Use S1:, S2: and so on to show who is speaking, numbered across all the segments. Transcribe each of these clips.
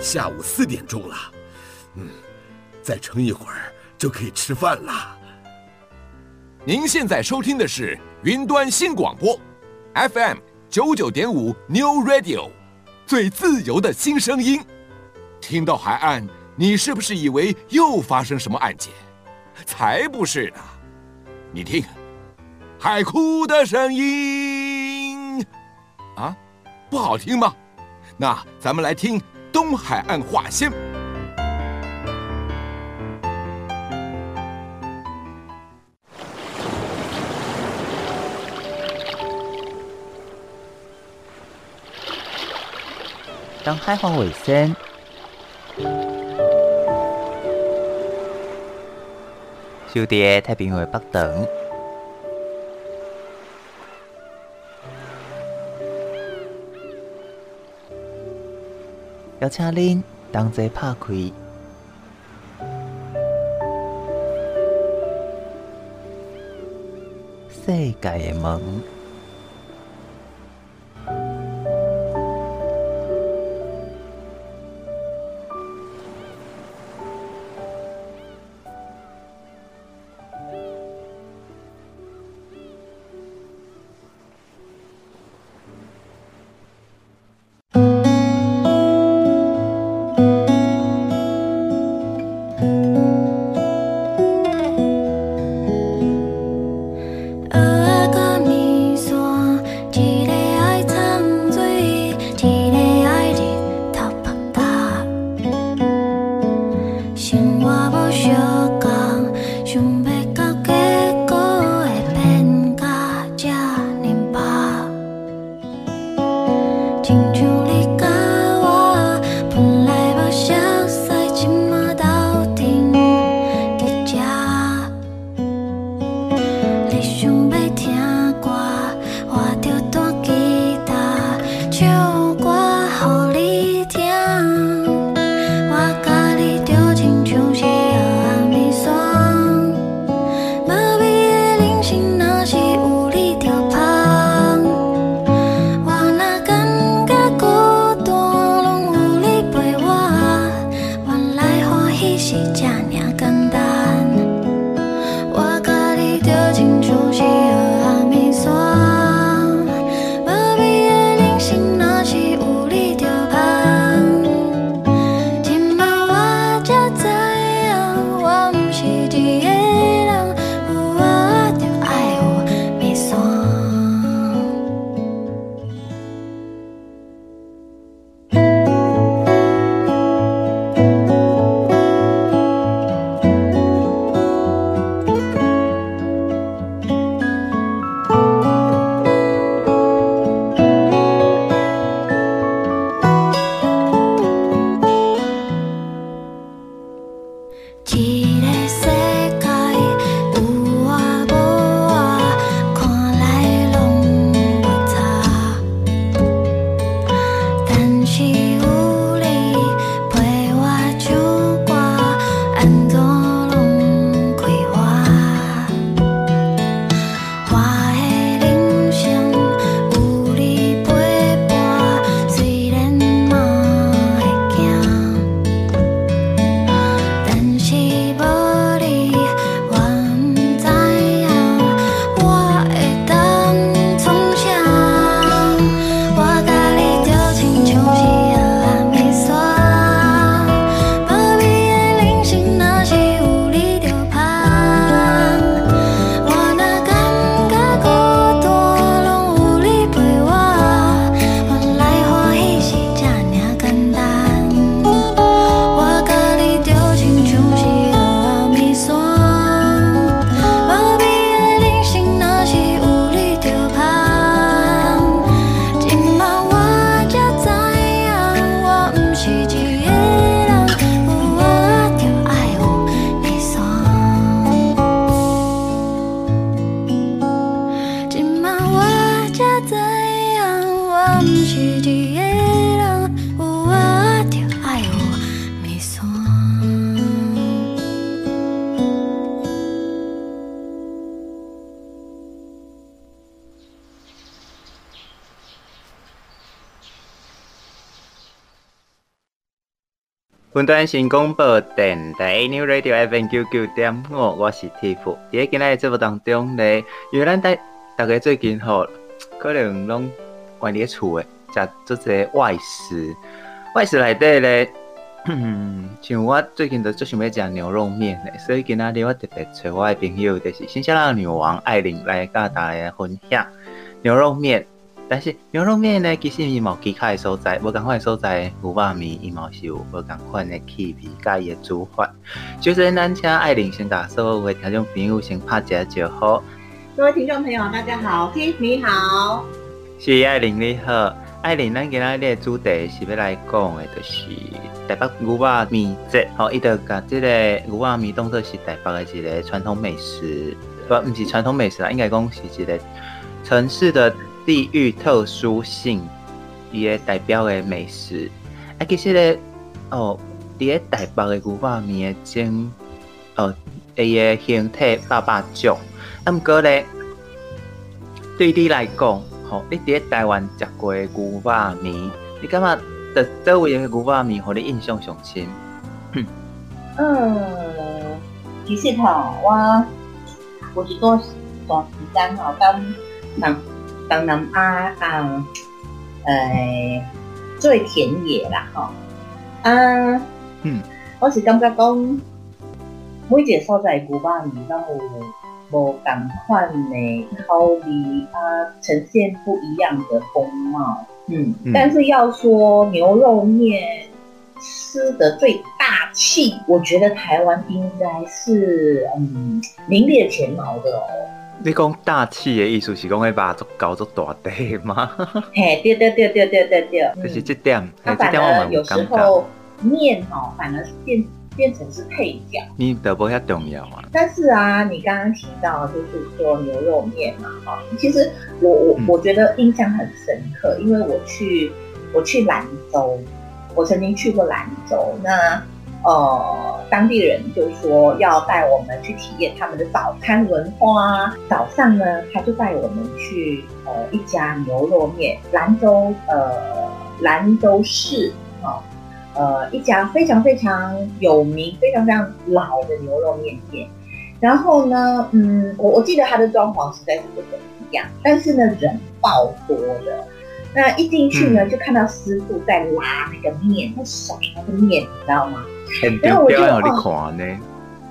S1: 下午四点钟了，嗯，再撑一会儿就可以吃饭了。
S2: 您现在收听的是云端新广播，FM 九九点五 New Radio，最自由的新声音。听到海岸，你是不是以为又发生什么案件？才不是呢！你听，海哭的声音啊，不好听吗？那咱们来听东海岸话先。
S3: 东海岸话先。收伫太平洋北等，邀请恁同齐拍开世界的门。
S4: 云端新广播电台 New Radio FM 九九点五，我是 Tiff。在今日节目当中呢，因为咱大大家最近吼，可能拢关伫厝诶，食做些外食。外食内底咧，像我最近都最想要食牛肉面诶，所以今仔日我特别找我诶朋友，就是新西兰女王艾琳来甲大家分享牛肉面。但是牛肉面呢，其实伊冇其他的所在，无共款的所在，牛肉面伊嘛是有无共款的气味，甲伊的煮法。就是咱请艾琳先甲所有的听众朋友先拍一下招呼。
S5: 各位听众朋友，大家好，Tiff 你好，
S4: 是艾琳你好，艾琳，咱今日的主题是要来讲的，就是台北牛肉面节，吼，伊就甲即个牛肉面当做是台北的一个传统美食，不，毋是传统美食啦，应该讲是一个城市的。地域特殊性，伊个代表的美食，啊，其实咧，哦，伫个台北的牛肉面种，哦，伊个形态百百种，啊，毋过咧，对你来讲，吼，你伫个台湾食过的牛肉面，你感觉的这位的牛肉面，互你印象上深？
S5: 嗯，其实吼，我我是做短时间吼，当当。东南亚啊，呃，最田野啦，吼，啊，嗯，我是感觉讲，每一个所在牛肉面都有无同款的口味啊，呈现不一样的风貌，嗯，嗯，但是要说牛肉面吃的最大气，我觉得台湾应该是嗯名列前茅的哦。
S4: 你讲大气的意思是讲会把它做搞做大地吗？
S5: 嘿，对对对对对对对，
S4: 就是这点。
S5: 它反而有时候面哦，反而是变变成是配角。
S4: 你得不遐重要啊？
S5: 但是啊，你刚刚提到就是说牛肉面嘛，哈，其实我我我觉得印象很深刻，因为我去我去兰州，我曾经去过兰州，那。呃，当地人就说要带我们去体验他们的早餐文化。早上呢，他就带我们去呃一家牛肉面，兰州呃兰州市哈呃一家非常非常有名、非常非常老的牛肉面店。然后呢，嗯，我我记得它的装潢实在是不怎么样，但是呢人爆多的。那一进去呢，就看到师傅在拉那个面，在甩那个面，你知道吗？然后我就哦，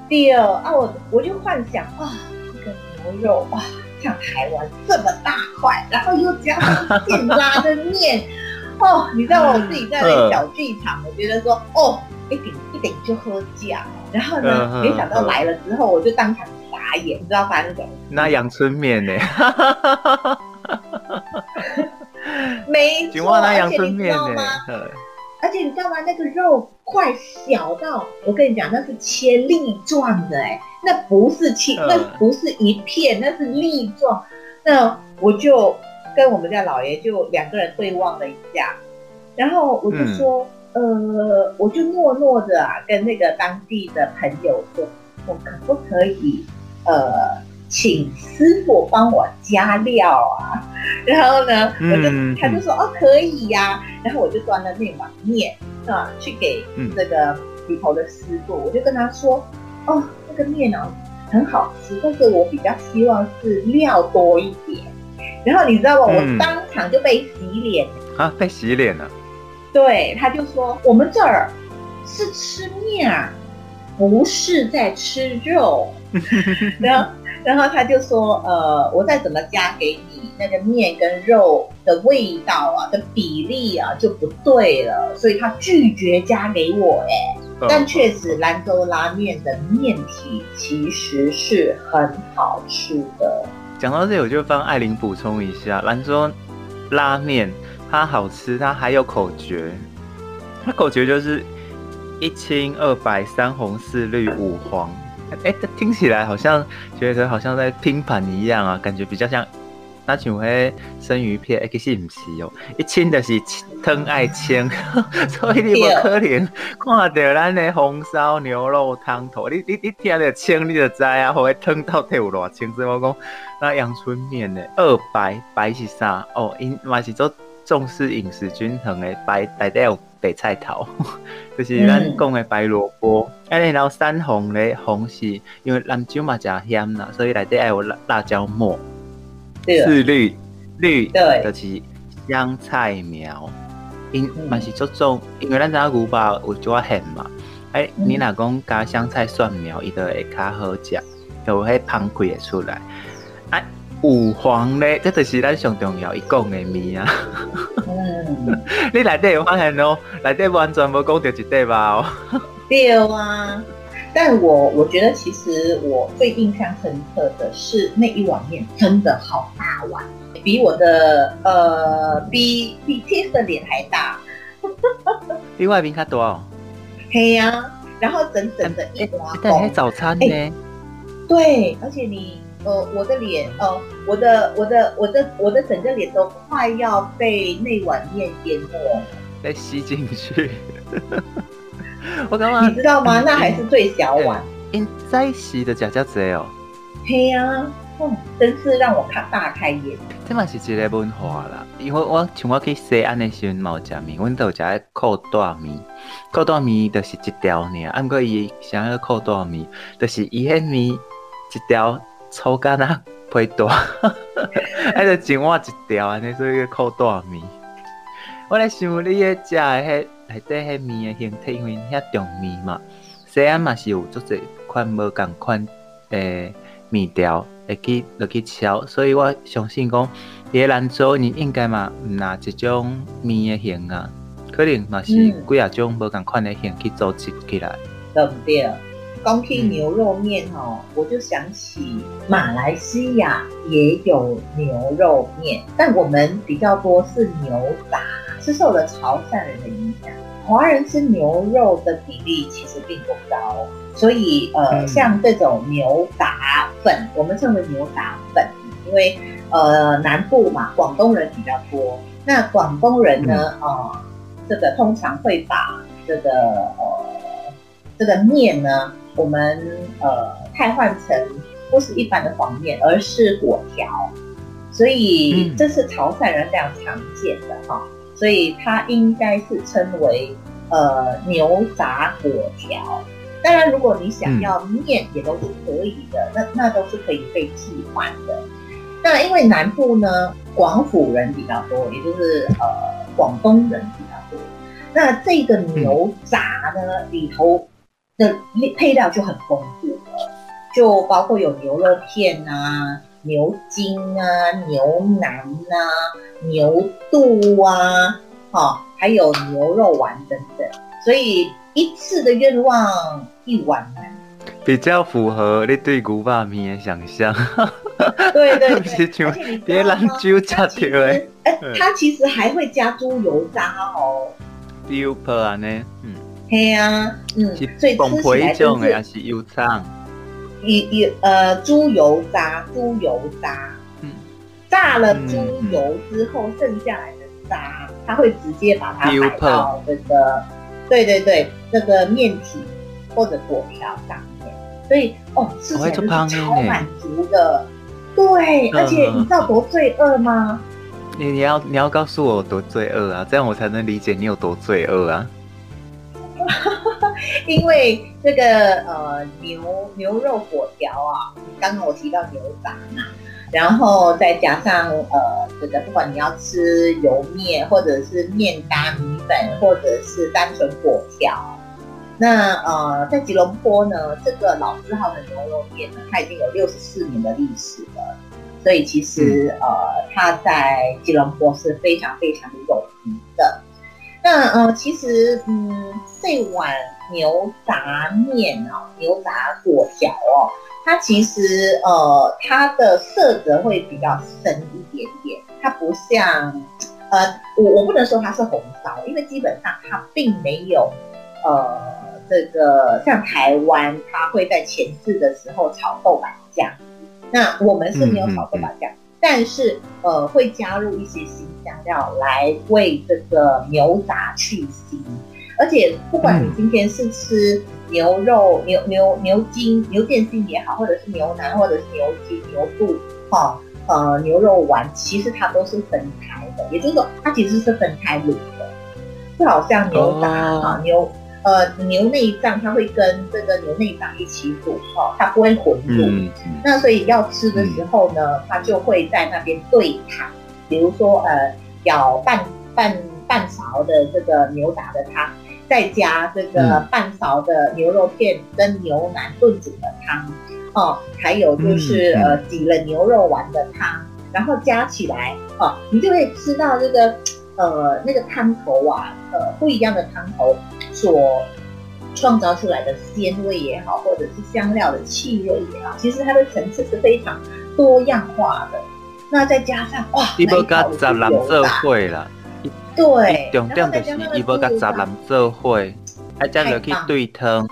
S5: 第二啊，我我就幻想哇，这个牛肉哇，像台湾这么大块，然后又加上现拉的面，哦，你知道我自己在那小剧场，我觉得说哦，一顶一顶就喝酱，然后呢，没想到来了之后，我就当场傻眼，你知道发生什么？
S4: 那阳春面呢？
S5: 没错，而且你知道吗？而且你知道吗？那个肉块小到，我跟你讲，那是切粒状的，哎，那不是切，那不是一片，那是粒状。那我就跟我们家老爷就两个人对望了一下，然后我就说，嗯、呃，我就诺诺的啊，跟那个当地的朋友说，我可不可以，呃。请师傅帮我加料啊，然后呢，我就、嗯、他就说哦可以呀、啊，然后我就端了那碗面啊去给这个里头的师傅，我就跟他说哦这个面啊很好吃，但是我比较希望是料多一点。然后你知道吗？嗯、我当场就被洗脸
S4: 啊，被洗脸了。
S5: 对，他就说我们这儿是吃面啊，不是在吃肉。然后。然后他就说：“呃，我再怎么加给你，那个面跟肉的味道啊的比例啊就不对了，所以他拒绝加给我。哎，但确实兰州拉面的面体其实是很好吃的。
S4: 讲到这里，我就帮艾琳补充一下，兰州拉面它好吃，它还有口诀，它口诀就是一清二白三红四绿五黄。”哎，这听起来好像觉得好像在拼盘一样啊，感觉比较像那像迄生鱼片，其实毋是哦，一清就是汤爱清，所以你无可能看到咱的红烧牛肉汤头，你你你听着清你就知啊，或者汤到底有偌清，所以我讲那阳春面呢，二白白是啥？哦，因嘛是做重视饮食均衡的白，内底有白菜头，就是咱讲的白萝卜。哎、嗯，然后山红咧，红是因为南州嘛食咸啦，所以内底还有辣辣椒末。对，是绿绿，对，就是香菜苗。因嘛是做种，因为咱知牛肉有做咸嘛。哎、欸，你若讲加香菜蒜苗，伊就会较好食，就会香气会出来。哎、啊，有黄咧，这就是咱上重要一讲的味啊。嗯，你内底有发现哦？内底完全无讲到一块吧？哦，
S5: 对啊。但我我觉得，其实我最印象深刻的是那一碗面，真的好大碗，比我的呃，比比 Tiff 的脸还大。
S4: 比外宾较多哦。
S5: 嘿呀、啊，然后整整的一碗。
S4: 但还早餐呢、欸？
S5: 对，而且你呃，我的脸呃，我的我的我的我的整个脸都快要被那碗面淹没，
S4: 被吸进去。
S5: 我刚刚你知道吗？那还是最小碗。
S4: 因在洗的假假子哦。
S5: 嘿呀、啊，哦，真是让我看大开眼。
S4: 这嘛是一个文化啦，因为我像我去西安的时候冇食面，阮都食个裤带面。裤带面就是一条尔，按过伊想要裤带面，就是伊迄面一条粗干啊皮大，还得整碗一条安尼做一个裤带面。我来想你个食的迄。内底迄面的形体，因为遐重面嘛，西安嘛是有足侪款无共款诶面条会去落去炒，所以我相信讲，伫个兰州你应该嘛毋拿一种面的形啊，可能嘛是几啊种无共款的形去组织起来。
S5: 对不对？讲起牛肉面吼，我就想起马来西亚也有牛肉面，但我们比较多是牛杂。是受了潮汕人的影响，华人吃牛肉的比例其实并不高，所以呃，嗯、像这种牛杂粉，我们称为牛杂粉，因为呃南部嘛，广东人比较多，那广东人呢，嗯、呃，这个通常会把这个呃这个面呢，我们呃太换成不是一般的黄面，而是果条，所以这是潮汕人非常常见的哈。所以它应该是称为呃牛杂粿条。当然，如果你想要面，也都是可以的，那那都是可以被替换的。那因为南部呢，广府人比较多，也就是呃广东人比较多。那这个牛杂呢，里头的配料就很丰富了，就包括有牛肉片啊。牛筋啊，牛腩啊，牛肚啊，好，还有牛肉丸等等，所以一次的愿望一碗满，
S4: 比较符合你对牛肉面的想象。
S5: 对对对，
S4: 别人就吃掉哎，
S5: 哎，它其实还会加猪油渣哦。
S4: 油泡啊呢，嗯，
S5: 嘿啊，嗯，
S4: 是崩皮种的还是油肠？
S5: 一一呃，猪油渣，猪油渣，嗯，炸了猪油之后，剩下来的渣，它会直接把它摆到这个，对对对，这个面体或者果条上面，所以哦，吃起来就是超满足的，对，而且你知道多罪恶吗？
S4: 你你要你要告诉我多罪恶啊，这样我才能理解你有多罪恶啊。
S5: 因为这个呃牛牛肉粿条啊，刚刚我提到牛杂嘛，然后再加上呃这个不管你要吃油面或者是面搭米粉，或者是单纯粿条，那呃在吉隆坡呢，这个老字号的牛肉面呢，它已经有六十四年的历史了，所以其实呃它在吉隆坡是非常非常有名的。那呃其实嗯这碗。牛杂面哦，牛杂粿条哦，它其实呃，它的色泽会比较深一点点，它不像呃，我我不能说它是红烧，因为基本上它并没有呃，这个像台湾，它会在前置的时候炒豆瓣酱，那我们是没有炒豆瓣酱，但是呃，会加入一些辛香料来为这个牛杂去腥。而且不管你今天是吃牛肉、牛牛牛筋、牛腱筋也好，或者是牛腩，或者是牛筋、牛肚，哈，呃，牛肉丸，其实它都是分开的，也就是说，它其实是分开卤的。就好像牛杂啊牛。呃，牛内脏它会跟这个牛内脏一起煮哦，它不会混入。那所以要吃的时候呢，嗯、它就会在那边兑汤，比如说呃，舀半半半勺的这个牛杂的汤，再加这个半勺的牛肉片跟牛腩炖煮的汤，哦，还有就是、嗯、呃挤了牛肉丸的汤，然后加起来哦，你就会吃到这个呃那个汤头啊，呃不一样的汤头。所创造出来的鲜味也好，或者是香料的气味也好，其实它的层次是非常多样化的。那再加上哇，
S4: 伊要甲杂人做伙啦，
S5: 对，
S4: 重点就是伊要甲杂人做伙，爱将落去对汤，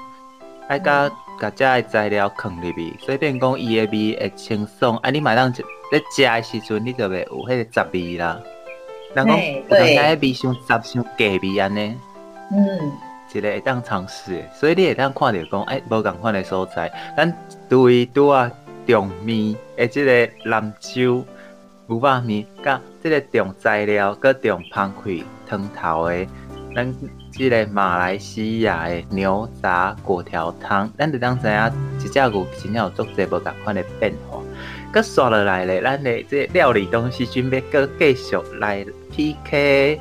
S4: 爱甲甲遮的材料放入去，所以变讲伊的味会清爽。啊，你买当在食的时阵，你就袂有迄个杂味啦。人讲，人家味伤杂伤假味安尼，嗯。一个会当尝试，所以你会当看着讲，哎，无共款的所在，咱对拄啊重味的即个兰州牛肉面，甲这个重材料，搁重芳开汤头的，咱这个马来西亚的牛杂粿条汤，咱就当知影，一只牛真正有足侪无共款的变化。搁刷落来咧，咱的这个料理东西准备搁继续来 PK。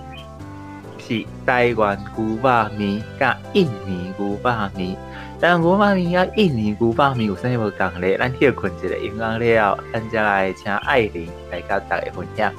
S4: 是台湾牛肉面甲印尼牛肉面，但牛肉面甲印尼牛肉面有啥物讲咧？咱歇困一下，音乐了，咱再来请艾琳来甲大家分享。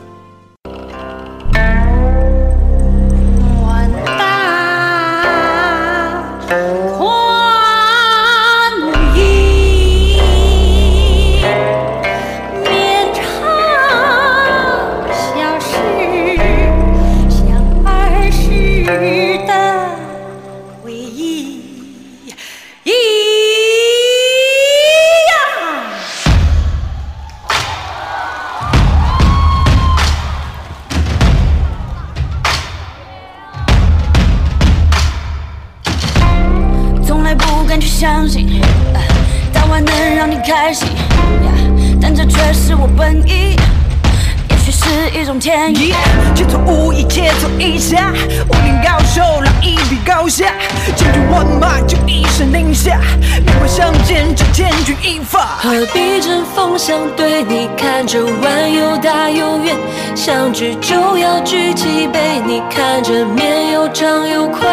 S6: 切
S7: 磋武艺，切磋一下，武林高手来一比高下，千军万马就一声令下，兵不相见这千钧一发。
S8: 何必针锋相对？你看这碗又大又圆，相聚就要举起杯。你看这面又长又宽，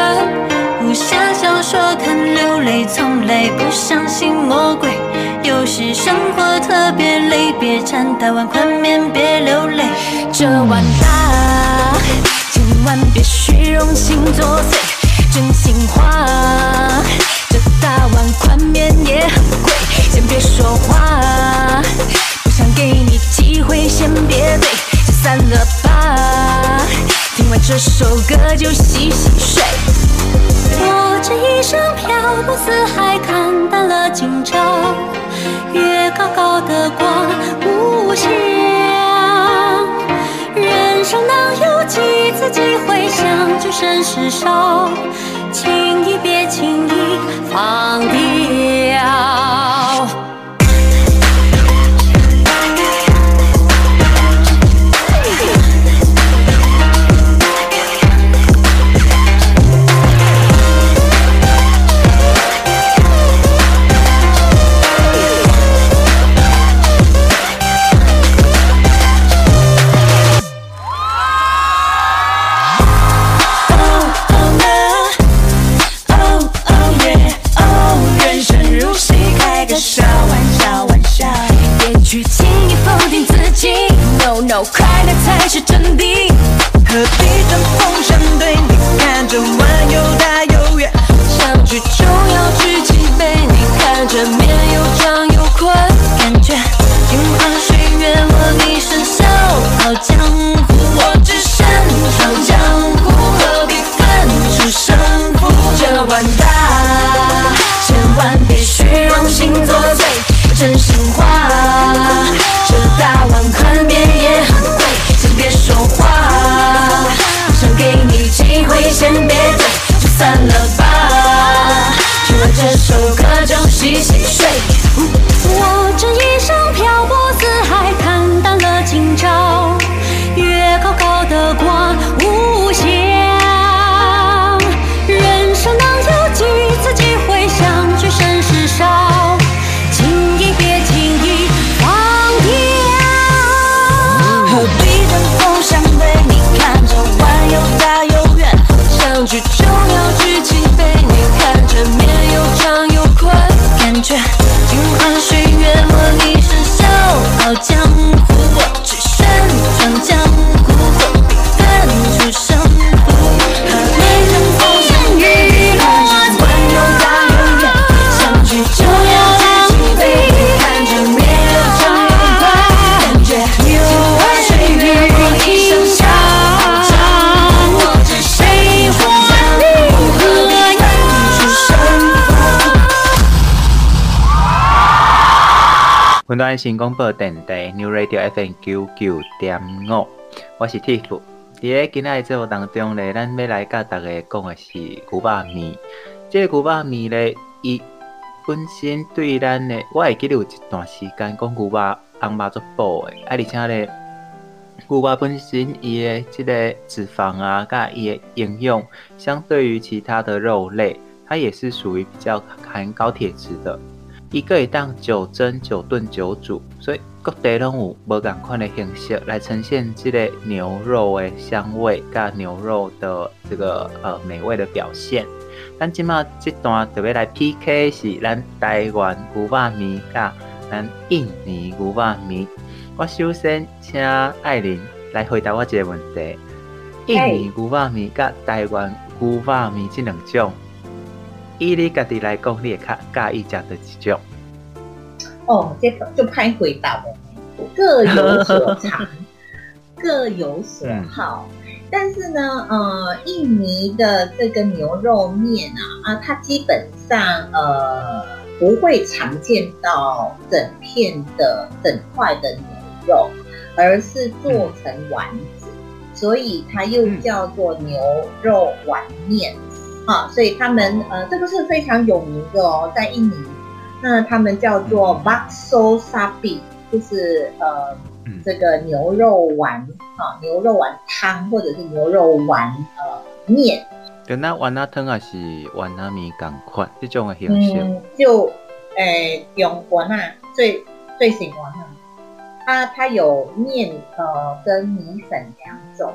S8: 武侠小说看流泪，从来不相信魔鬼。有时生活特别累，别馋大碗宽面，别流泪。这碗大，今晚别虚荣心作祟，真心话。这大碗宽面也很贵，先别说话，不想给你机会，先别对，就散了吧。听完这首歌就洗洗睡。我这一生漂泊四海，看淡了今朝，月高高的挂无暇。人生能有几次机会相聚甚是少。轻易别轻易放掉。快乐才是真，
S4: 云端新广播电台 New Radio FM 九九点五，我是 Tiff。在今仔日节目当中咧，咱要来甲大家讲的是牛肉面。这个牛肉面咧，伊本身对咱的，我会记得有一段时间讲牛肉红肉做补的，啊，而且咧，牛肉本身伊的这个脂肪啊，甲伊的营养，相对于其他的肉类，它也是属于比较含高铁质的。伊可以当九蒸、九炖、九煮，所以各地拢有无共款的形式来呈现这个牛肉的香味，甲牛肉的这个呃美味的表现。咱今麦这段特别来 PK 是咱台湾牛肉面甲咱印尼牛肉面。我首先请艾琳来回答我一个问题：印尼牛肉面甲台湾牛肉面这两种。以你家己来讲，你会较介意食的几种？
S5: 哦，这个就拍回答了，各有所长，各有所好。嗯、但是呢，呃，印尼的这个牛肉面啊，啊，它基本上呃不会常见到整片的整块的牛肉，而是做成丸子，嗯、所以它又叫做牛肉丸面。啊，所以他们呃，这个是非常有名的哦，在印尼，那他们叫做 bakso sapi，就是呃，嗯、这个牛肉丸啊，牛肉丸汤或者是牛肉丸呃面。
S4: 跟那丸仔汤还是丸仔面同款，这种的形式。
S5: 嗯，就诶，用丸啊最最喜欢啊，它它有面呃跟米粉两种。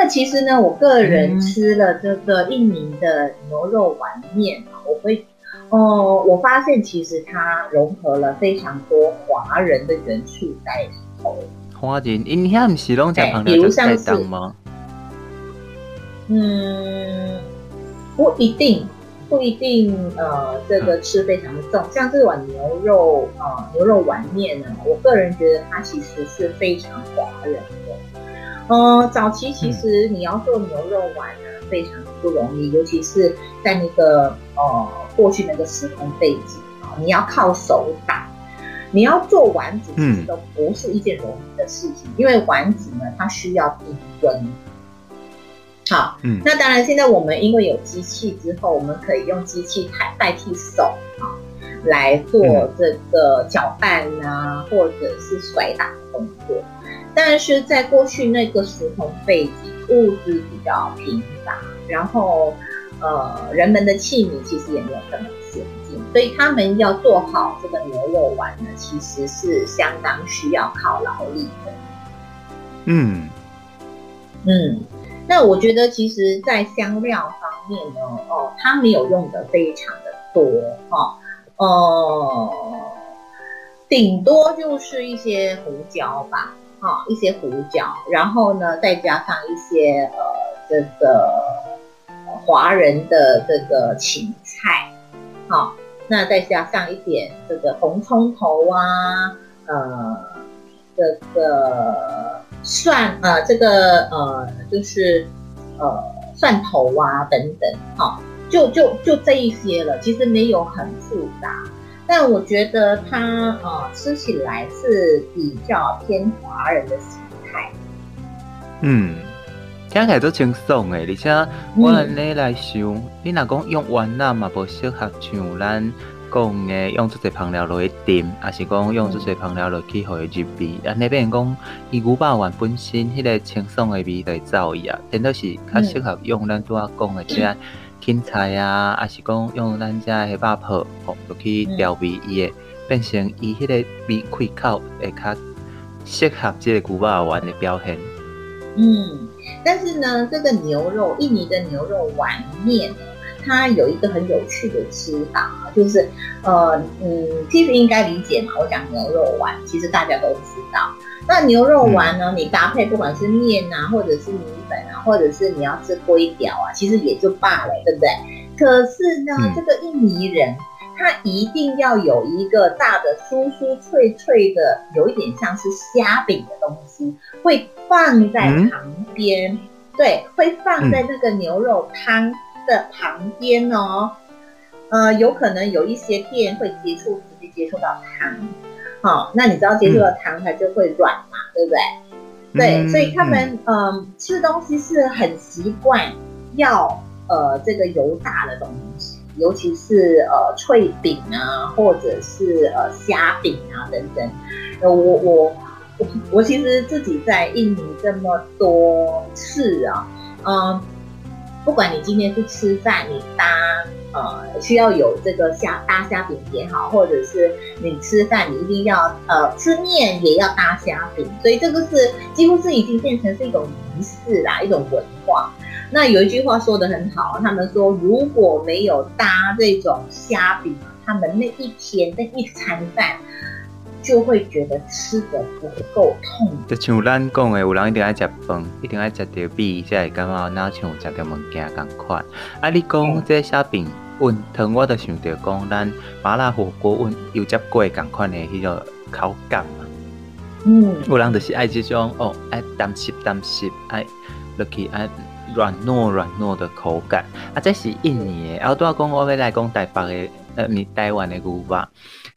S5: 那其实呢，我个人吃了这个印尼的牛肉丸面，我会，哦，我发现其实它融合了非常多华人的元素在里头。
S4: 华人，你遐不是拢在旁边在当吗？
S5: 嗯，不一定，不一定，呃，这个吃非常的重。嗯、像这碗牛肉，呃，牛肉丸面呢，我个人觉得它其实是非常华人的。呃，早期其实你要做牛肉丸呢，非常不容易，尤其是在那个呃过去那个时空背景啊，你要靠手打，你要做丸子其实都不是一件容易的事情，嗯、因为丸子呢它需要低温。好，嗯，那当然现在我们因为有机器之后，我们可以用机器代代替手啊来做这个搅拌啊，或者是甩打的动作。但是在过去那个时空背景，物资比较贫乏，然后呃，人们的器皿其实也没有这么先进，所以他们要做好这个牛肉丸呢，其实是相当需要靠劳力的。
S4: 嗯
S5: 嗯，那我觉得其实，在香料方面呢，哦，他没有用的非常的多哈，哦，呃，顶多就是一些胡椒吧。好，一些胡椒，然后呢，再加上一些呃，这个华人的这个芹菜，好，那再加上一点这个红葱头啊，呃，这个蒜，呃，这个呃，就是呃蒜头啊等等，好，就就就这一些了，其实没有很复杂。但我觉得它呃吃起来是比较偏华人的形态。
S4: 嗯，听起来都轻松诶，而且我按你来想，嗯、你若讲用丸仔嘛，不适合像咱讲诶用这些香料落去炖，还是讲用这些香料落去互伊入味。啊、嗯，那边讲伊牛肉丸本身迄个清爽诶味来走伊啊，真的是较适合用咱拄仔讲诶这样。芹菜啊，还是讲用咱家的肉泡，哦，就去调味伊的，变成伊迄个味开口会较适合这个牛肉丸的表现。
S5: 嗯，但是呢，这个牛肉印尼的牛肉丸面呢，它有一个很有趣的吃法，就是呃嗯，其实应该理解嘛。我讲牛肉丸，其实大家都知道。那牛肉丸呢？你搭配不管是面啊，或者是米粉啊，或者是你要吃粿条啊，其实也就罢了，对不对？可是呢，嗯、这个印尼人他一定要有一个大的酥酥脆脆的，有一点像是虾饼的东西，会放在旁边，嗯、对，会放在那个牛肉汤的旁边哦。呃，有可能有一些店会接触直接接触到汤。好，那你知道接触了糖，它就会软嘛，对不对？对，所以他们嗯吃东西是很习惯要呃这个油炸的东西，尤其是呃脆饼啊，或者是呃虾饼啊等等。呃，我我我我其实自己在印尼这么多次啊，嗯。不管你今天是吃饭，你搭呃需要有这个虾搭虾饼也好，或者是你吃饭你一定要呃吃面也要搭虾饼，所以这个是几乎是已经变成是一种仪式啦，一种文化。那有一句话说的很好，他们说如果没有搭这种虾饼，他们那一天那一餐饭。就会觉得吃的不够痛。
S4: 就像咱讲的，有人一定爱食饭，一定爱食着米，才会感觉哪像食着物件咁款。啊，你讲这虾饼温汤，我就想着讲咱麻辣火锅温油炸粿同款的迄个口感嘛。嗯，有人就是爱这种哦，爱淡湿淡湿，爱落去爱软糯软糯的口感。啊，这是印尼的。然后拄仔讲我要来讲台北的，呃，你台湾的牛肉。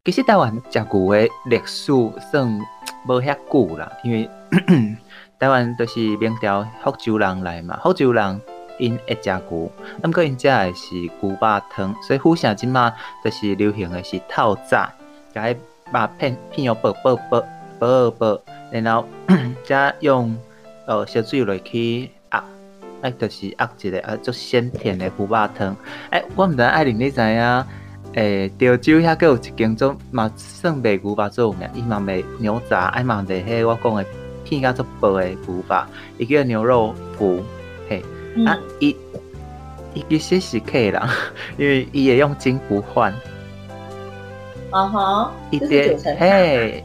S4: 其实台湾食牛的历史算无遐久啦，因为 台湾都是明朝福州人来嘛，福州人因会食牛，啊，毋过因食的是牛肉汤，所以府城即马就是流行的是透早，甲迄肉片片要薄薄薄薄薄，然后 再用呃烧水落去压，哎，就是压一个啊足鲜甜的牛肉汤。诶、欸，我毋知爱玲你知影？诶，潮州遐阁有一间做嘛算卖牛肉做有名，伊嘛卖牛杂，爱嘛卖迄我讲诶片甲做薄诶牛肉，伊叫牛肉脯，嘿，嗯、啊，伊伊其实是客人，因为伊会用金不换。
S5: 啊哈，
S4: 伊对，嘿，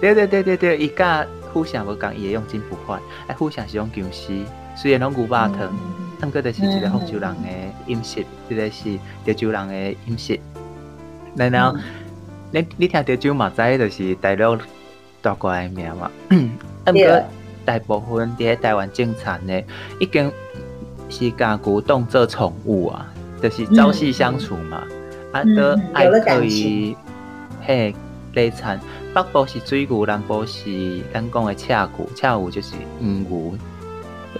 S4: 对对对对对，伊甲互相无共，伊会用金不换，哎，互相是用姜丝，虽然拢牛肉汤，但阁着是一个福州人诶饮食，一个是潮州人诶饮食。然后，你你听潮州嘛，知就是大陆大过来名嘛。啊，不过大部分伫台湾种田的，已经是甲牛当做宠物啊，就是朝夕相处嘛。啊，都爱可以嘿来产。北部是水牛，南部是咱讲的赤牛，赤牛就是黄牛。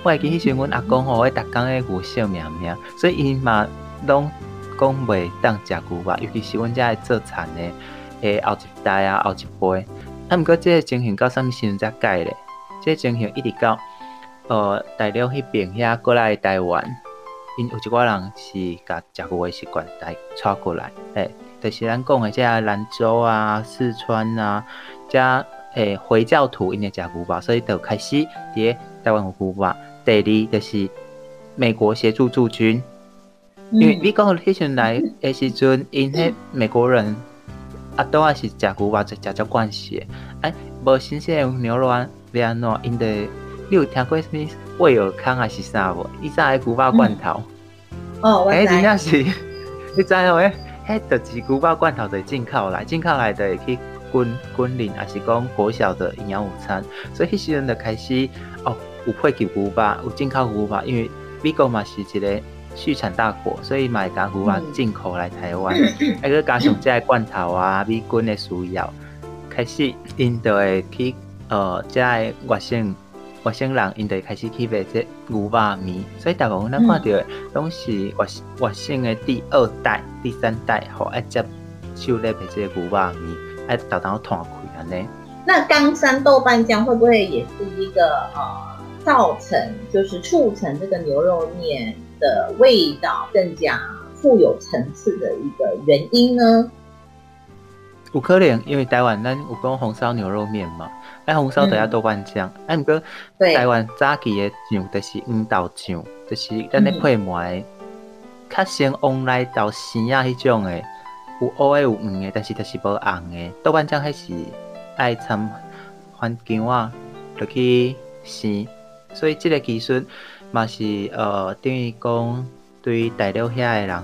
S4: 我会记迄时阵，阮阿公吼，迄逐工迄牛惜命命，所以伊嘛拢。讲袂当食牛肉，尤其是阮遮做田的，诶后一代啊，后一辈。啊，毋过即个情形到啥物时阵才改咧？即个情形一直到呃大陆迄边遐过来台湾，因有一寡人是甲食牛的习惯带带过来，诶，就是咱讲的遮兰州啊、四川啊，遮诶回教徒因会食牛肉，所以就开始伫台湾有牛肉。第二就是美国协助驻军。因为美国迄阵来诶时阵，因迄美国人啊，都也是食牛肉，就食足惯势。哎，无新鲜诶牛肉安怎？因着你有听过什么威尔康还是啥无？伊在牛肉罐头。
S5: 哦，我知。诶，真正
S4: 是，你知影诶？迄就是牛肉罐头，就进口来，进口来的去军军营，还是讲国小的营养午餐。所以迄时阵就开始哦，有配给牛肉，有进口牛肉，因为美国嘛是一个。畜产大国，所以买甲牛肉进口来台湾，还个加上这罐头啊，美军的需要，开始因就会去呃，这外省外省人因就开始去卖这牛肉面，所以大部分咱看到的拢是外外省的第二代、第三代，吼爱接手来卖这个牛肉面，爱豆豆摊开安尼。
S5: 那冈山豆瓣酱会不会也是一个呃，造成就是促成这个牛肉面？的味道更加富有层次的一个原因呢？
S4: 有可能，因为台湾咱有讲红烧牛肉面嘛，哎，红烧都要豆瓣酱，哎、嗯，毋过台湾早期的酱就是黄豆酱，就是咱咧配糜的，较先往来到生啊迄种的，有乌的有黄的，但是就是无红的。豆瓣酱还是爱掺番姜啊落去生，所以这个技术。嘛是呃，等于讲对于大陆遐诶人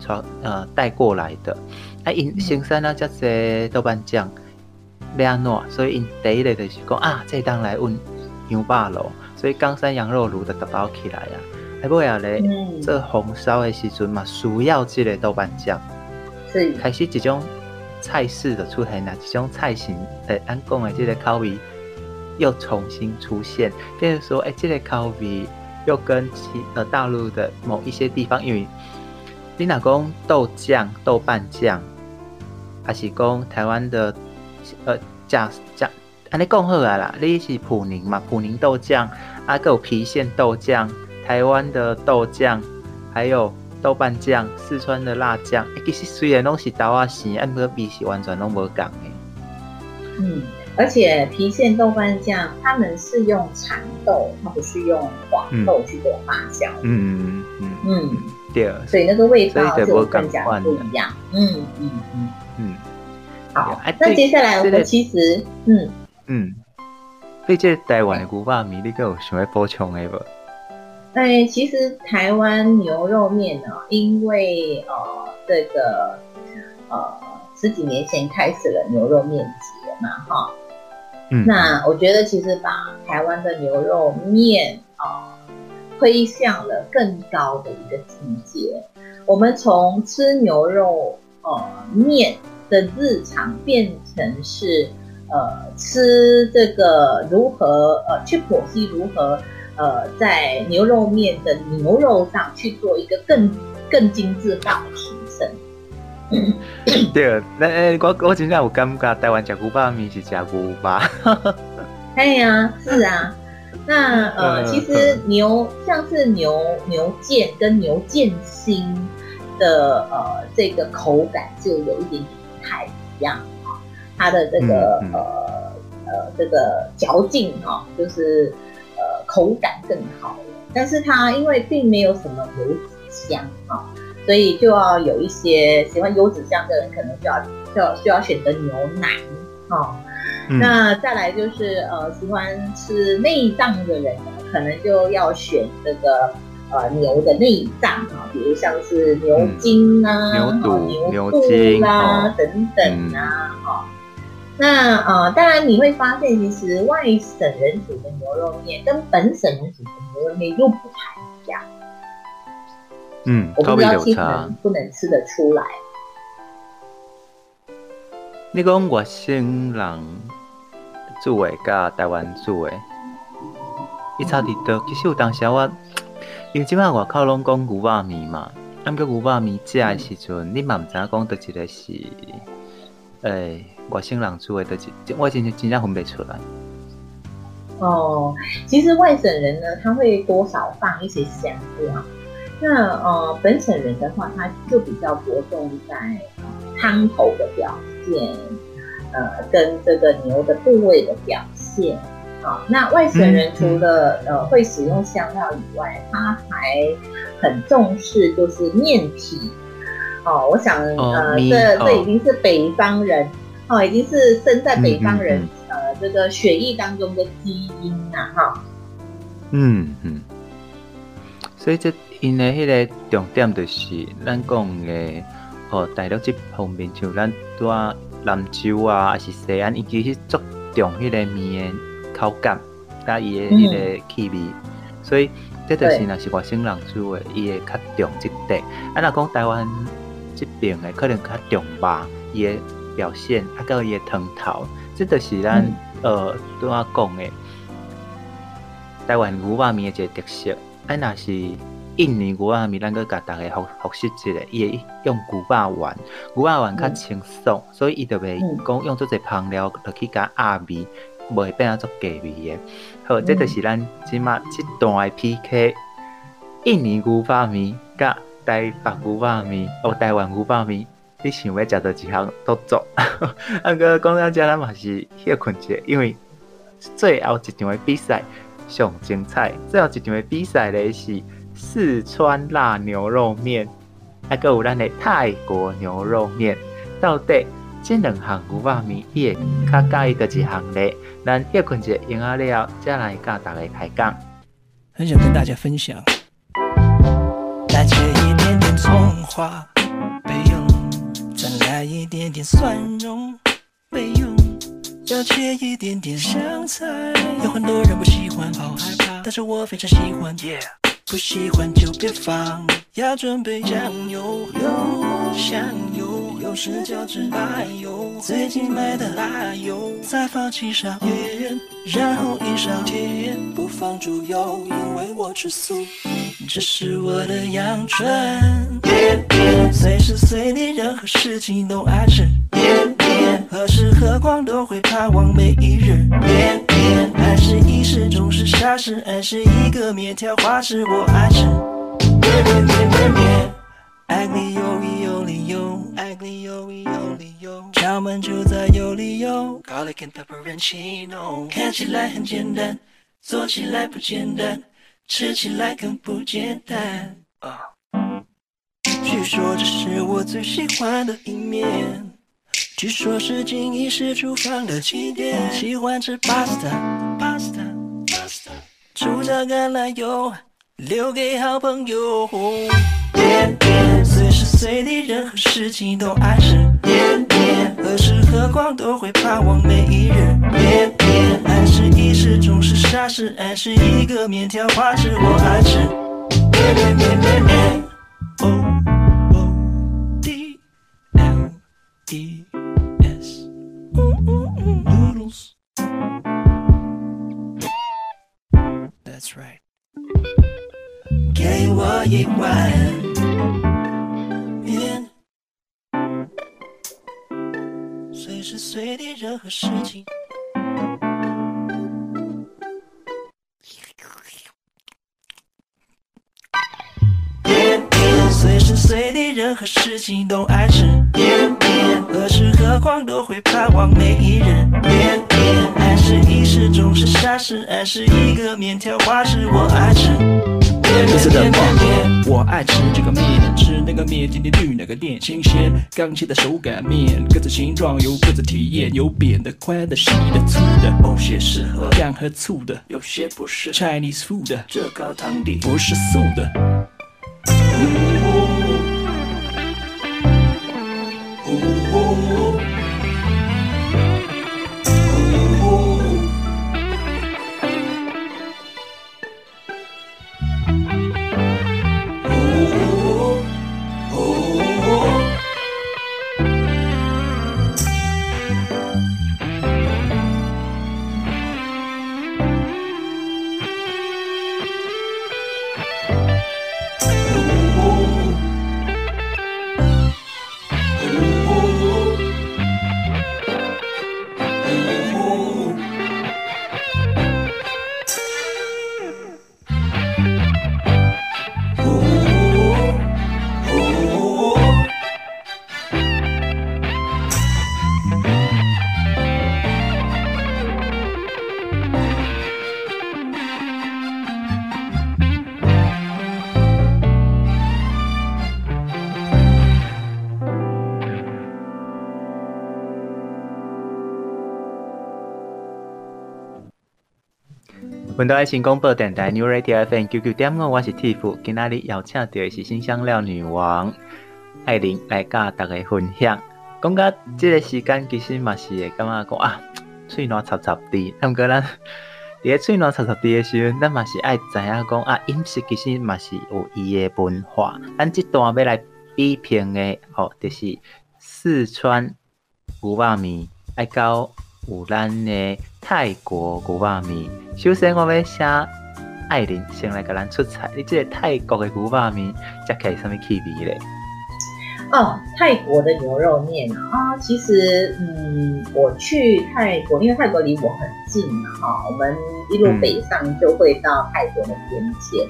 S4: 传呃带过来的，啊因生产了遮济豆瓣酱，要安怎，所以因第一个就是讲啊，这当来温牛肉炉，所以冈山羊肉炉就打包起来啊，啊尾后咧，做红烧的时阵嘛，需要即个豆瓣酱，是。开始一种菜式的出现啊，一种菜型，诶，咱讲的这个口味又重新出现，变成说，诶、欸，这个口味又跟其呃大陆的某一些地方，因为你若讲豆酱、豆瓣酱，还是讲台湾的呃酱酱，安尼讲好啊啦，你是普宁嘛，普宁豆酱，啊，还有郫县豆酱，台湾的豆酱，还有。豆瓣酱、四川的辣酱，其实虽然都是豆啊咸，但个味是完全都无共诶。
S5: 嗯，而且郫县豆瓣酱，他们是用蚕豆，它不是用黄豆去做发酵。嗯嗯嗯，对。所以那个味道就更加不一样。嗯嗯嗯嗯。好，那接下来我们其实，嗯嗯，
S4: 对这台湾的牛肉面，你有想要补充的不？
S5: 哎，其实台湾牛肉面呢，因为呃这个呃十几年前开始了牛肉面节嘛，哈，嗯，那我觉得其实把台湾的牛肉面啊、呃、推向了更高的一个境界。我们从吃牛肉呃面的日常变成是呃吃这个如何呃去剖析如何。呃，在牛肉面的牛肉上去做一个更更精致化的。
S4: 对，那我我真正有感觉台湾吃牛肉面是吃牛吧？
S5: 哎呀，是啊。那呃，其实牛像是牛牛腱跟牛腱心的呃这个口感就有一点点不太一样啊，它的这个、嗯嗯、呃呃这个嚼劲哈，就是。呃，口感更好了，但是它因为并没有什么油脂香啊，所以就要有一些喜欢油脂香的人，可能就要就要需要选择牛腩哦。嗯、那再来就是呃，喜欢吃内脏的人，可能就要选这个呃牛的内脏啊，比如像是牛筋啊、嗯、牛肚、牛肚啊筋等等啊。那呃，当然你会发现，其实外省人煮的牛肉面跟本省人煮的牛肉面又不太一样。
S4: 嗯，
S5: 我不知道其他人不能吃得出来。
S4: 你讲外省人煮的，甲台湾煮的，伊差伫倒？其实有当时我，因为即摆外口拢讲牛肉面嘛，啊，毋过牛肉面食的时阵，嗯、你嘛毋知影讲倒一个是，诶、欸。外省人煮的倒一，我真真正分袂出来。
S5: 哦，其实外省人呢，他会多少放一些香料。那呃，本省人的话，他就比较着重在汤头的表现，呃，跟这个牛的部位的表现。啊、哦，那外省人除了、嗯嗯、呃会使用香料以外，他还很重视就是面体。哦，我想呃，这这已经是北方人。哦，已经是生在北方人、呃这个血液当中的基因了，哈。
S4: 嗯嗯。所以这因的迄个重点就是咱讲的哦，大陆即方面像咱在兰州啊，还是西安，伊其实足重迄个面的口感，加伊的迄个气味。嗯、所以这就是若是外省人煮的，伊会较重即块。啊，若讲台湾即边的，可能较重吧，伊的。表现啊，个也汤头，这就是咱、嗯、呃对我讲的台湾牛肉面的一个特色。啊，若是印尼牛肉面，咱搁甲逐个复复习一下，伊会用牛肉丸，牛肉丸较清爽，嗯、所以伊就袂讲用做侪香料落去加鸭味，袂变啊做鸡味的。好，这就是咱即马即段的 PK，印尼牛肉面甲台北牛肉面，哦，台湾牛肉面。你想要食到一项都做，啊个讲到遮咱嘛是歇困者，因为最后一场的比赛上精彩，最后一场的比赛咧是四川辣牛肉面，啊个有咱的泰国牛肉面，到底这两项牛肉面伊会较介意的几项咧？咱歇困者用啊了，再来甲大家开讲。
S9: 很想跟大家分享，来切一点点葱花备用，再。来一点点蒜蓉备用，要切一点点香菜。有很多人不喜欢，好害怕，但是我非常喜欢。不喜欢就别放。要准备酱油，油香油油
S10: 都是胶质。哎呦，最近买的辣油，再放几勺盐，然后一勺甜，不放猪油，因为我吃素。这是我的阳春，甜甜，随时随地任何事情都爱吃，何时何况都会盼望每一日，爱是一时总是傻事，爱是一个面条花式，我爱吃，甜甜甜甜甜。爱你有理有理由，爱你有理有理由，敲门就在有理由。Garlic and pepperoncino，看起来很简单，做起来不简单，吃起来更不简单。啊，据说这是我最喜欢的一面，据说是经医师厨房的起点。喜欢吃 pasta，pasta，pasta，出着橄榄油，留给好朋友。甜甜，随时随地任何事情都爱吃。甜甜，何时何况都会盼望每一日。甜甜，爱是一时总是傻事，爱是一个面条花式，我爱吃。甜甜甜甜甜，O E S，嗯嗯嗯，Noodles，That's right。给我一碗面，随时随地任何事情。 任何事情都爱吃。甜点，何时何况都会盼望每一日。甜点，爱是一时总是傻事，爱是一个面条花式，我爱吃。这是的面，我爱吃这个面，吃那个面，今天去哪个店？新鲜刚切的手擀面，各自形状有各自体验，有扁的、宽的、细的、粗的，有些适合酱和醋的，有些不是 Chinese food，这高汤底不是素的。
S4: 到爱情广播电台 New Radio FM 九九点五，我是 Tiff，今仔日邀请到的是新香料女王艾玲来甲大家分享。讲到这个时间，其实嘛是会感觉讲啊，嘴暖插插的。咁个咱伫个嘴暖插插的的时候，咱嘛是爱知影讲啊，饮食其实嘛是有伊的文化。咱这段要来比拼的，哦，就是四川牛肉面，爱到有咱的泰国牛肉面。首先，我要请爱玲先来给咱出菜。你这个泰国的牛肉面，加起来什么区别嘞？
S5: 哦，泰国的牛肉面啊，其实，嗯，我去泰国，因为泰国离我很近嘛，哈，我们一路北上就会到泰国的边界。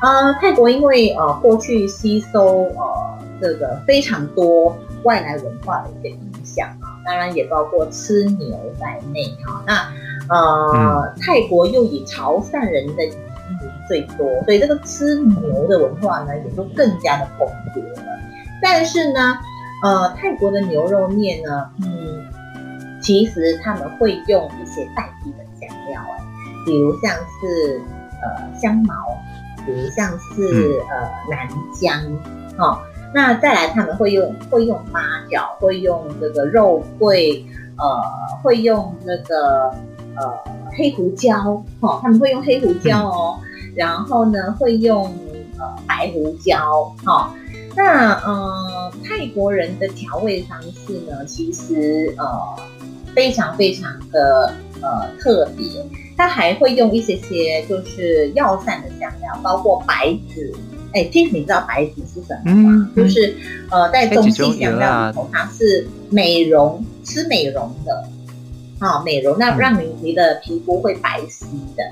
S5: 啊、嗯呃，泰国因为呃过去吸收呃这个非常多外来文化的一个影响啊，当然也包括吃牛在内哈，那。呃，嗯、泰国又以潮汕人的移民最多，所以这个吃牛的文化呢，也就更加的蓬勃了。但是呢，呃，泰国的牛肉面呢，嗯，其实他们会用一些代替的酱料，哎，比如像是呃香茅，比如像是呃南姜，哦，那再来他们会用会用八角，会用这个肉桂，呃，会用那个。呃，黑胡椒，哦，他们会用黑胡椒哦，然后呢，会用呃白胡椒，哈、哦，那呃，泰国人的调味方式呢，其实呃非常非常的呃特别，他还会用一些些就是药膳的香料，包括白芷。哎，Tiff，你知道白芷是什么吗？嗯、就是呃，在中西香料里头，它是美容吃美容的，啊，美容那让你你的皮肤会白皙的。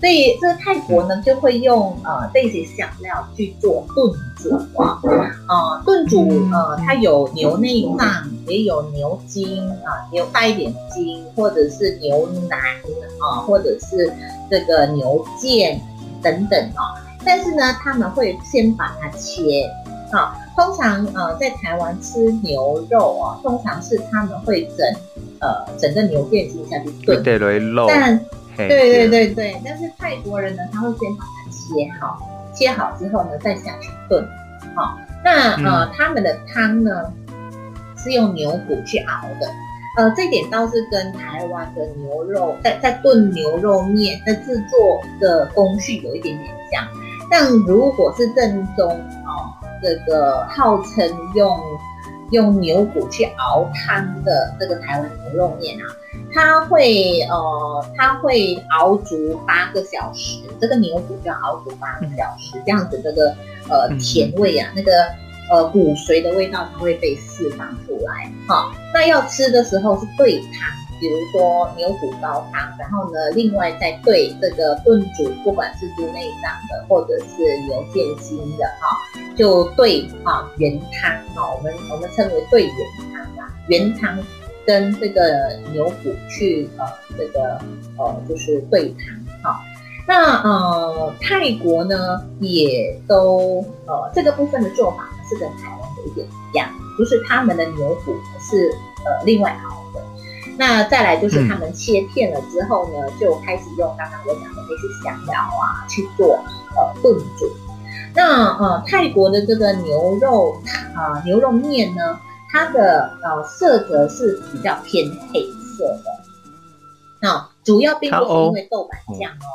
S5: 所以这个泰国呢，就会用呃这些香料去做炖煮啊，呃炖煮呃它有牛内脏，也有牛筋啊，牛带一点筋，或者是牛腩啊，或者是这个牛腱等等啊。但是呢，他们会先把它切啊。通常呃，在台湾吃牛肉啊，通常是他们会整呃整个牛腱筋下去炖。对对对。但对对对对，但是泰国人呢，他会先把它切好，切好之后呢，再下去炖。好，那呃，他们的汤呢是用牛骨去熬的。呃，这点倒是跟台湾的牛肉在在炖牛肉面在制作的工序有一点点像。但如果是正宗哦，这个号称用用牛骨去熬汤的这个台湾牛肉面啊，它会呃，它会熬足八个小时，这个牛骨就要熬足八个小时，这样子这个呃甜味啊，那个呃骨髓的味道才会被释放出来。好，那要吃的时候是对汤。比如说牛骨高汤，然后呢，另外再兑这个炖煮，不管是猪内脏的或者是牛腱心的哈，就兑啊原汤哈，我们我们称为兑原汤啊，原汤跟这个牛骨去呃这个呃就是兑汤哈。那呃泰国呢也都呃这个部分的做法是跟台湾有一点一样，就是他们的牛骨是呃另外熬的。那再来就是他们切片了之后呢，嗯、就开始用刚刚我讲的那些香料啊去做呃炖煮。那呃泰国的这个牛肉啊、呃、牛肉面呢，它的呃色泽是比较偏黑色的。那、呃、主要并不是因为豆瓣酱哦，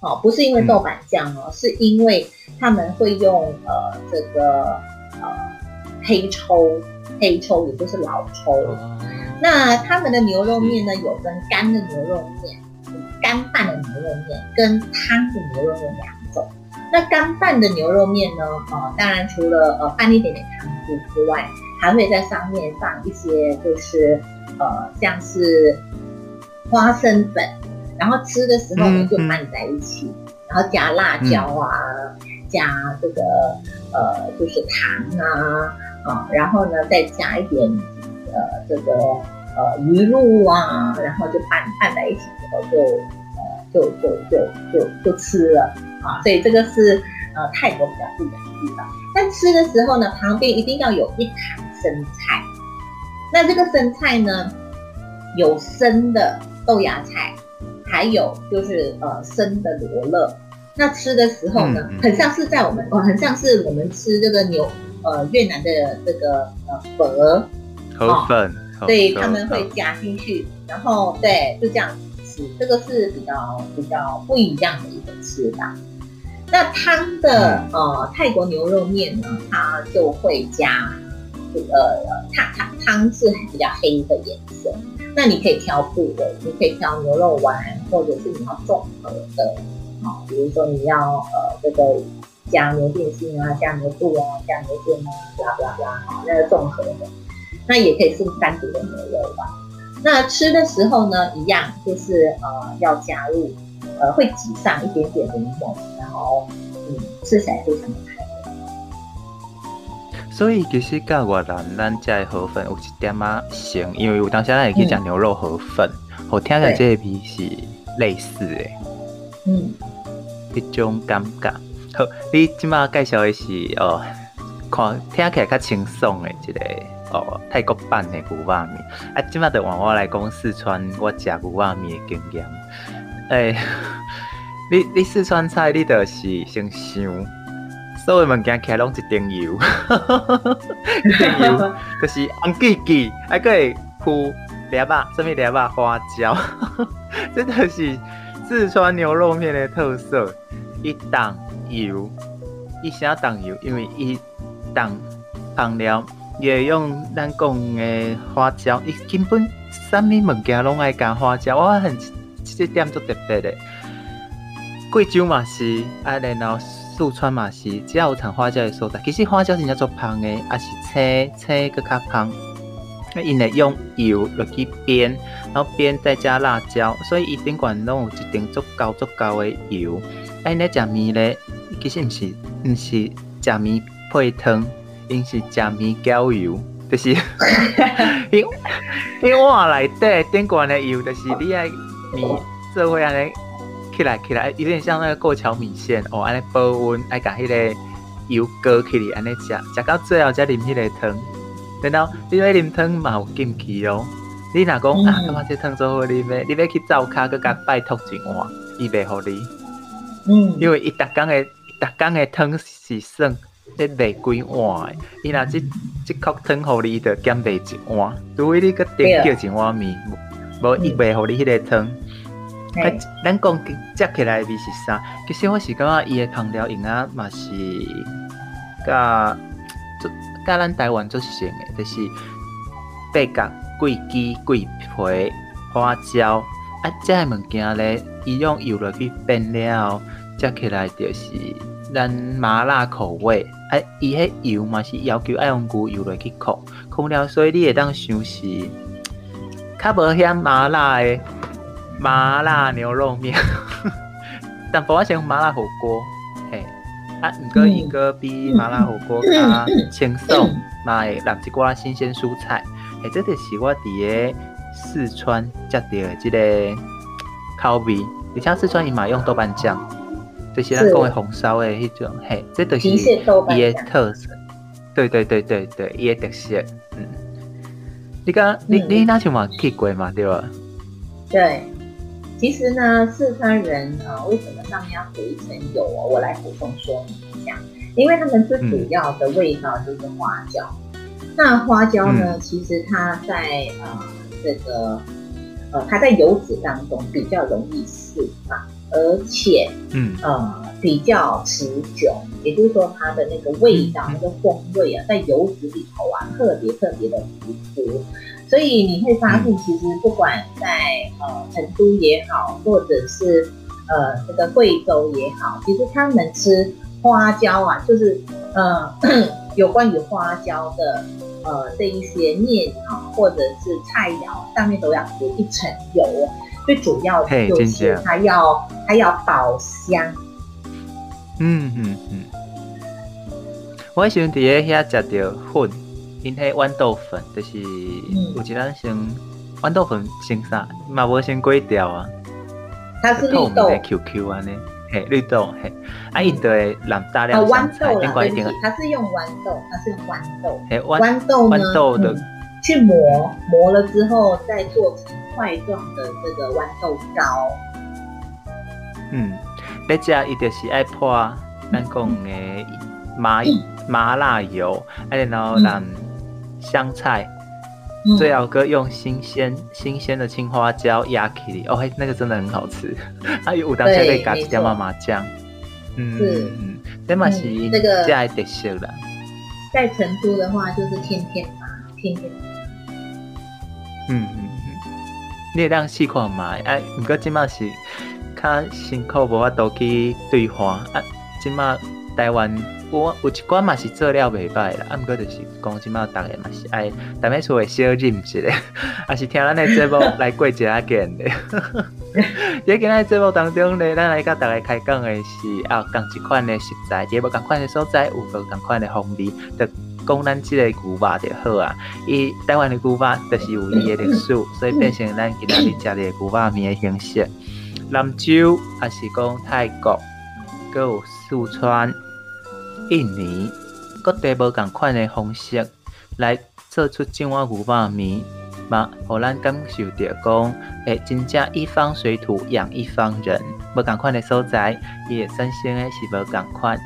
S5: 哦、呃、不是因为豆瓣酱哦，嗯、是因为他们会用呃这个呃黑抽黑抽，也就是老抽。嗯那他们的牛肉面呢，有分干的牛肉面、干拌的牛肉面跟汤的牛肉面两种。那干拌的牛肉面呢，呃，当然除了呃拌一点点汤汁之外，还会在上面放一些就是呃像是花生粉，然后吃的时候呢就拌在一起，嗯、然后加辣椒啊，嗯、加这个呃就是糖啊啊，然后呢再加一点。呃，这个呃鱼露啊，然后就拌拌在一起之后就，呃就就就就就吃了啊，所以这个是呃泰国比较不一样的地方。但吃的时候呢，旁边一定要有一盘生菜。那这个生菜呢，有生的豆芽菜，还有就是呃生的罗勒。那吃的时候呢，很像是在我们，哦，很像是我们吃这个牛呃越南的这个呃粉。
S4: 河粉，
S5: 所以他们会加进去，然后对，就这样吃。这个是比较比较不一样的一个吃法。那汤的呃泰国牛肉面呢，它就会加这个汤汤汤是比较黑的颜色。那你可以挑部位，你可以挑牛肉丸，或者是你要综合的啊，比如说你要呃这个加牛腱心啊，加牛肚啊，加牛腱啊，啦啦啦，好，那个综合的。那也可以是单独的牛肉吧。那吃的时候呢，一样就是呃要加入呃会挤上一点点的柠檬，然后嗯吃起来非常的开胃。
S4: 所以其实跟越南咱家的河粉有一点啊像，因为我当时咱也可以讲牛肉河粉，我、嗯、听起来这个味是类似的。嗯，一种感觉。好，你即马介绍的是哦，看听起来较清爽的一个。哦，泰国版的牛肉面，啊，即马就换我来讲四川我食牛肉面的经验。诶、欸，你你四川菜你就是先想，所有物件起来拢一丁油，一丁油 就是红记记，还可以铺两把，什么两把花椒，这就是四川牛肉面的特色。一档油，一小档油，因为一档放了。也用咱讲诶花椒，伊根本啥物物件拢爱加花椒，我很这点足特别的。贵州嘛是，啊，然后四川嘛是，只要有产花椒的所在，其实花椒真正做香诶，也是青青阁较香。那因会用油落去煸，然后煸再加辣椒，所以伊顶管拢有一定足够足够的油。哎，你食面咧，其实毋是毋是食面配汤，因是食面浇油，就是因因碗内底顶管的油，就是你爱面做伙安尼起来起来，有点像那个过桥米线哦，安尼保温，爱甲迄个油搁起来，安尼食，食到最后才啉迄个汤。然后你要啉汤嘛有禁忌哦，你若讲啊，感觉这汤做好啉诶，你要去灶骹阁甲拜托一碗，伊袂互你。嗯，因为伊逐工诶，逐工诶汤是算咧卖几碗诶，伊若即即口汤互你，伊着减卖一碗，除非你阁点叫一碗面，无伊袂互你迄个汤。啊，咱讲食起来味是啥？其实我是感觉伊诶烹调用啊嘛是，甲。甲咱台湾做成诶，就是八角、桂枝、桂皮、花椒啊，这些物件咧，伊用油落去煸了，食起来就是咱麻辣口味。啊，伊迄油嘛是要求爱用牛油落去烤，烤了，所以你会当想是较无遐麻辣诶麻辣牛肉面，但不我想麻辣火锅。嘿啊，毋过伊个比麻辣火锅 较轻松，嘛会淋一寡新鲜蔬菜。诶，这就是我伫个四川食到诶即个口味。而且四川伊嘛用豆瓣酱，就是咱讲的红烧的迄种。嘿，这都是伊的特色。对对对对对，伊的特色。嗯，你刚你你那像嘛去过嘛对吧？
S5: 对。其实呢，四川人啊，为什么上面要涂一层油哦？我来补充说明一下，因为他们最主要的味道就是花椒。嗯、那花椒呢，嗯、其实它在呃这个呃它在油脂当中比较容易释放，而且嗯。呃比较持久，也就是说它的那个味道、嗯、那个风味啊，在油脂里头啊，特别特别的突出。所以你会发现，其实不管在呃成都也好，或者是呃这个贵州也好，其实他们吃花椒啊，就是呃 有关于花椒的呃这一些面啊，或者是菜肴上面都要涂一层油，最主要的就是它要它要保香。
S4: 嗯嗯嗯，我喜欢在遐食到粉。因迄豌豆粉就是有一咱先豌豆粉先啥，嘛无先粿条啊。
S5: 它是绿豆。
S4: Q Q 啊呢，嘿绿豆嘿，啊伊就会淋大量香菜。
S5: 豌豆啦，它是用豌豆，它是用豌豆。
S4: 嘿豌豆豌豆的
S5: 去磨磨了之后，再做成块状的这个豌豆糕。
S4: 嗯，你食伊就是爱泼咱讲的麻麻辣油，啊然后咱。香菜，最后个用新鲜新鲜的青花椒压起来，哦嘿，那个真的很好吃。还有当下可以加一点麻麻酱，嗯嗯，这嘛是这个加一点色的。
S5: 在成都的话，就是天天麻，天天麻。
S4: 嗯嗯嗯，你当试看嘛？哎，不过这嘛是较辛苦，无法度去对话啊。这嘛台湾。我有一寡嘛是做了袂歹啦，啊，毋过就是讲即马逐个嘛是爱，逐个厝会小饮一下，也是听咱的节目来过一下瘾的。在今日节目当中咧，咱来甲大家开讲的是啊，共一款的食材，也无共款的所在，有无共款的风味，讲咱即个牛肉就好啊。伊台湾的牛肉就是有伊的历史，所以变成咱今仔日食的牛肉面的形式。兰州还是讲泰国，阁有四川。印尼各地无共款的方式来做出这碗牛肉面，嘛，互咱感受着讲，诶，真正一方水土养一方人，无共款的所在，伊诶产生诶是无共款，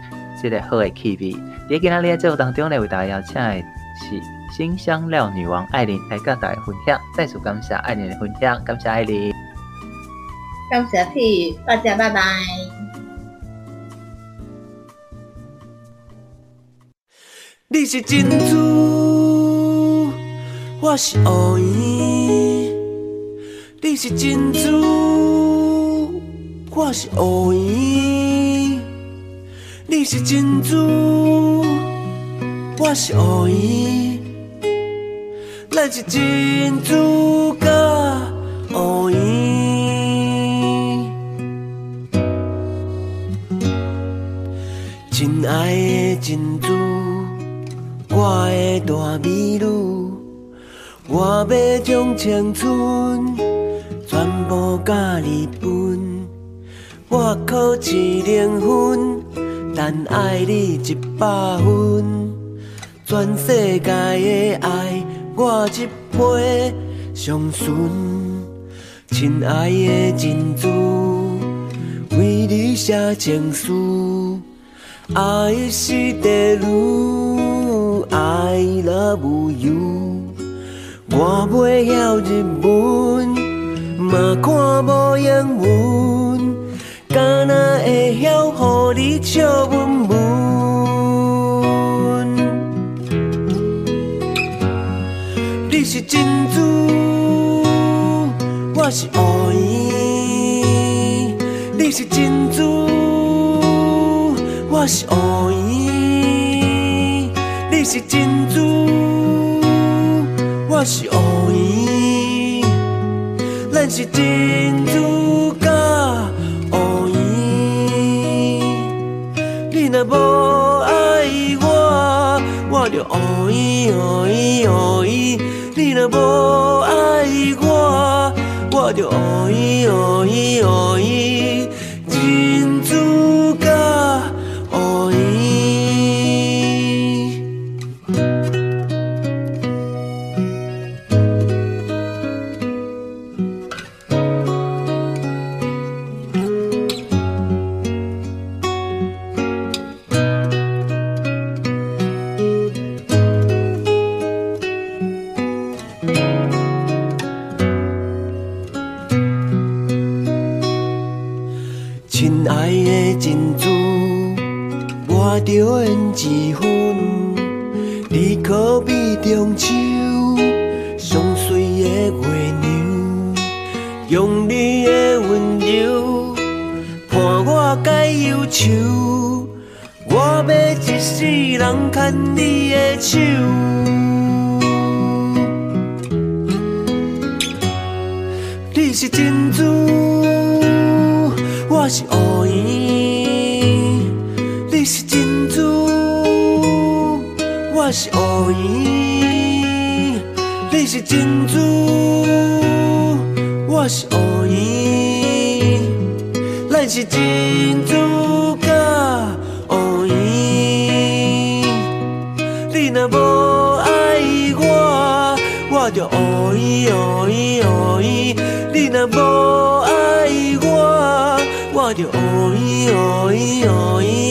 S4: 即个好诶气味。伫今仔日诶节目当中咧，为大家邀请诶是新香料女王艾琳来甲大家分享。再次感谢艾琳诶分享，感谢艾琳，
S5: 感谢 P，大家拜拜。
S9: 你是珍珠。我是乌圆，你是珍珠，我是乌圆，你是珍珠，我是乌圆，咱是珍珠甲乌圆。亲爱的珍珠，我的大美女。我要将青春全部甲你分，我考一零分，但爱你一百分。全世界的爱，我一杯上纯。亲爱的珍珠，为你写情书，爱是地路，I love you。我袂晓日文，嘛看无英文，晓互你笑文文。你是珍珠，我是乌圆。你是珍珠，我是乌圆。你是珍珠。我是乌圆，咱是珍珠无爱我我就哦一哦一哦一你若无爱我我就哦一哦一哦一解忧愁。我要一世人牵你的手。你是珍珠，我是乌圆。你是珍珠，我是乌圆。你是珍珠，我是乌圆。是珍珠甲乌圆。你若无爱我，我就乌圆乌圆乌圆。你若无爱我，我就
S7: 乌圆乌圆乌圆。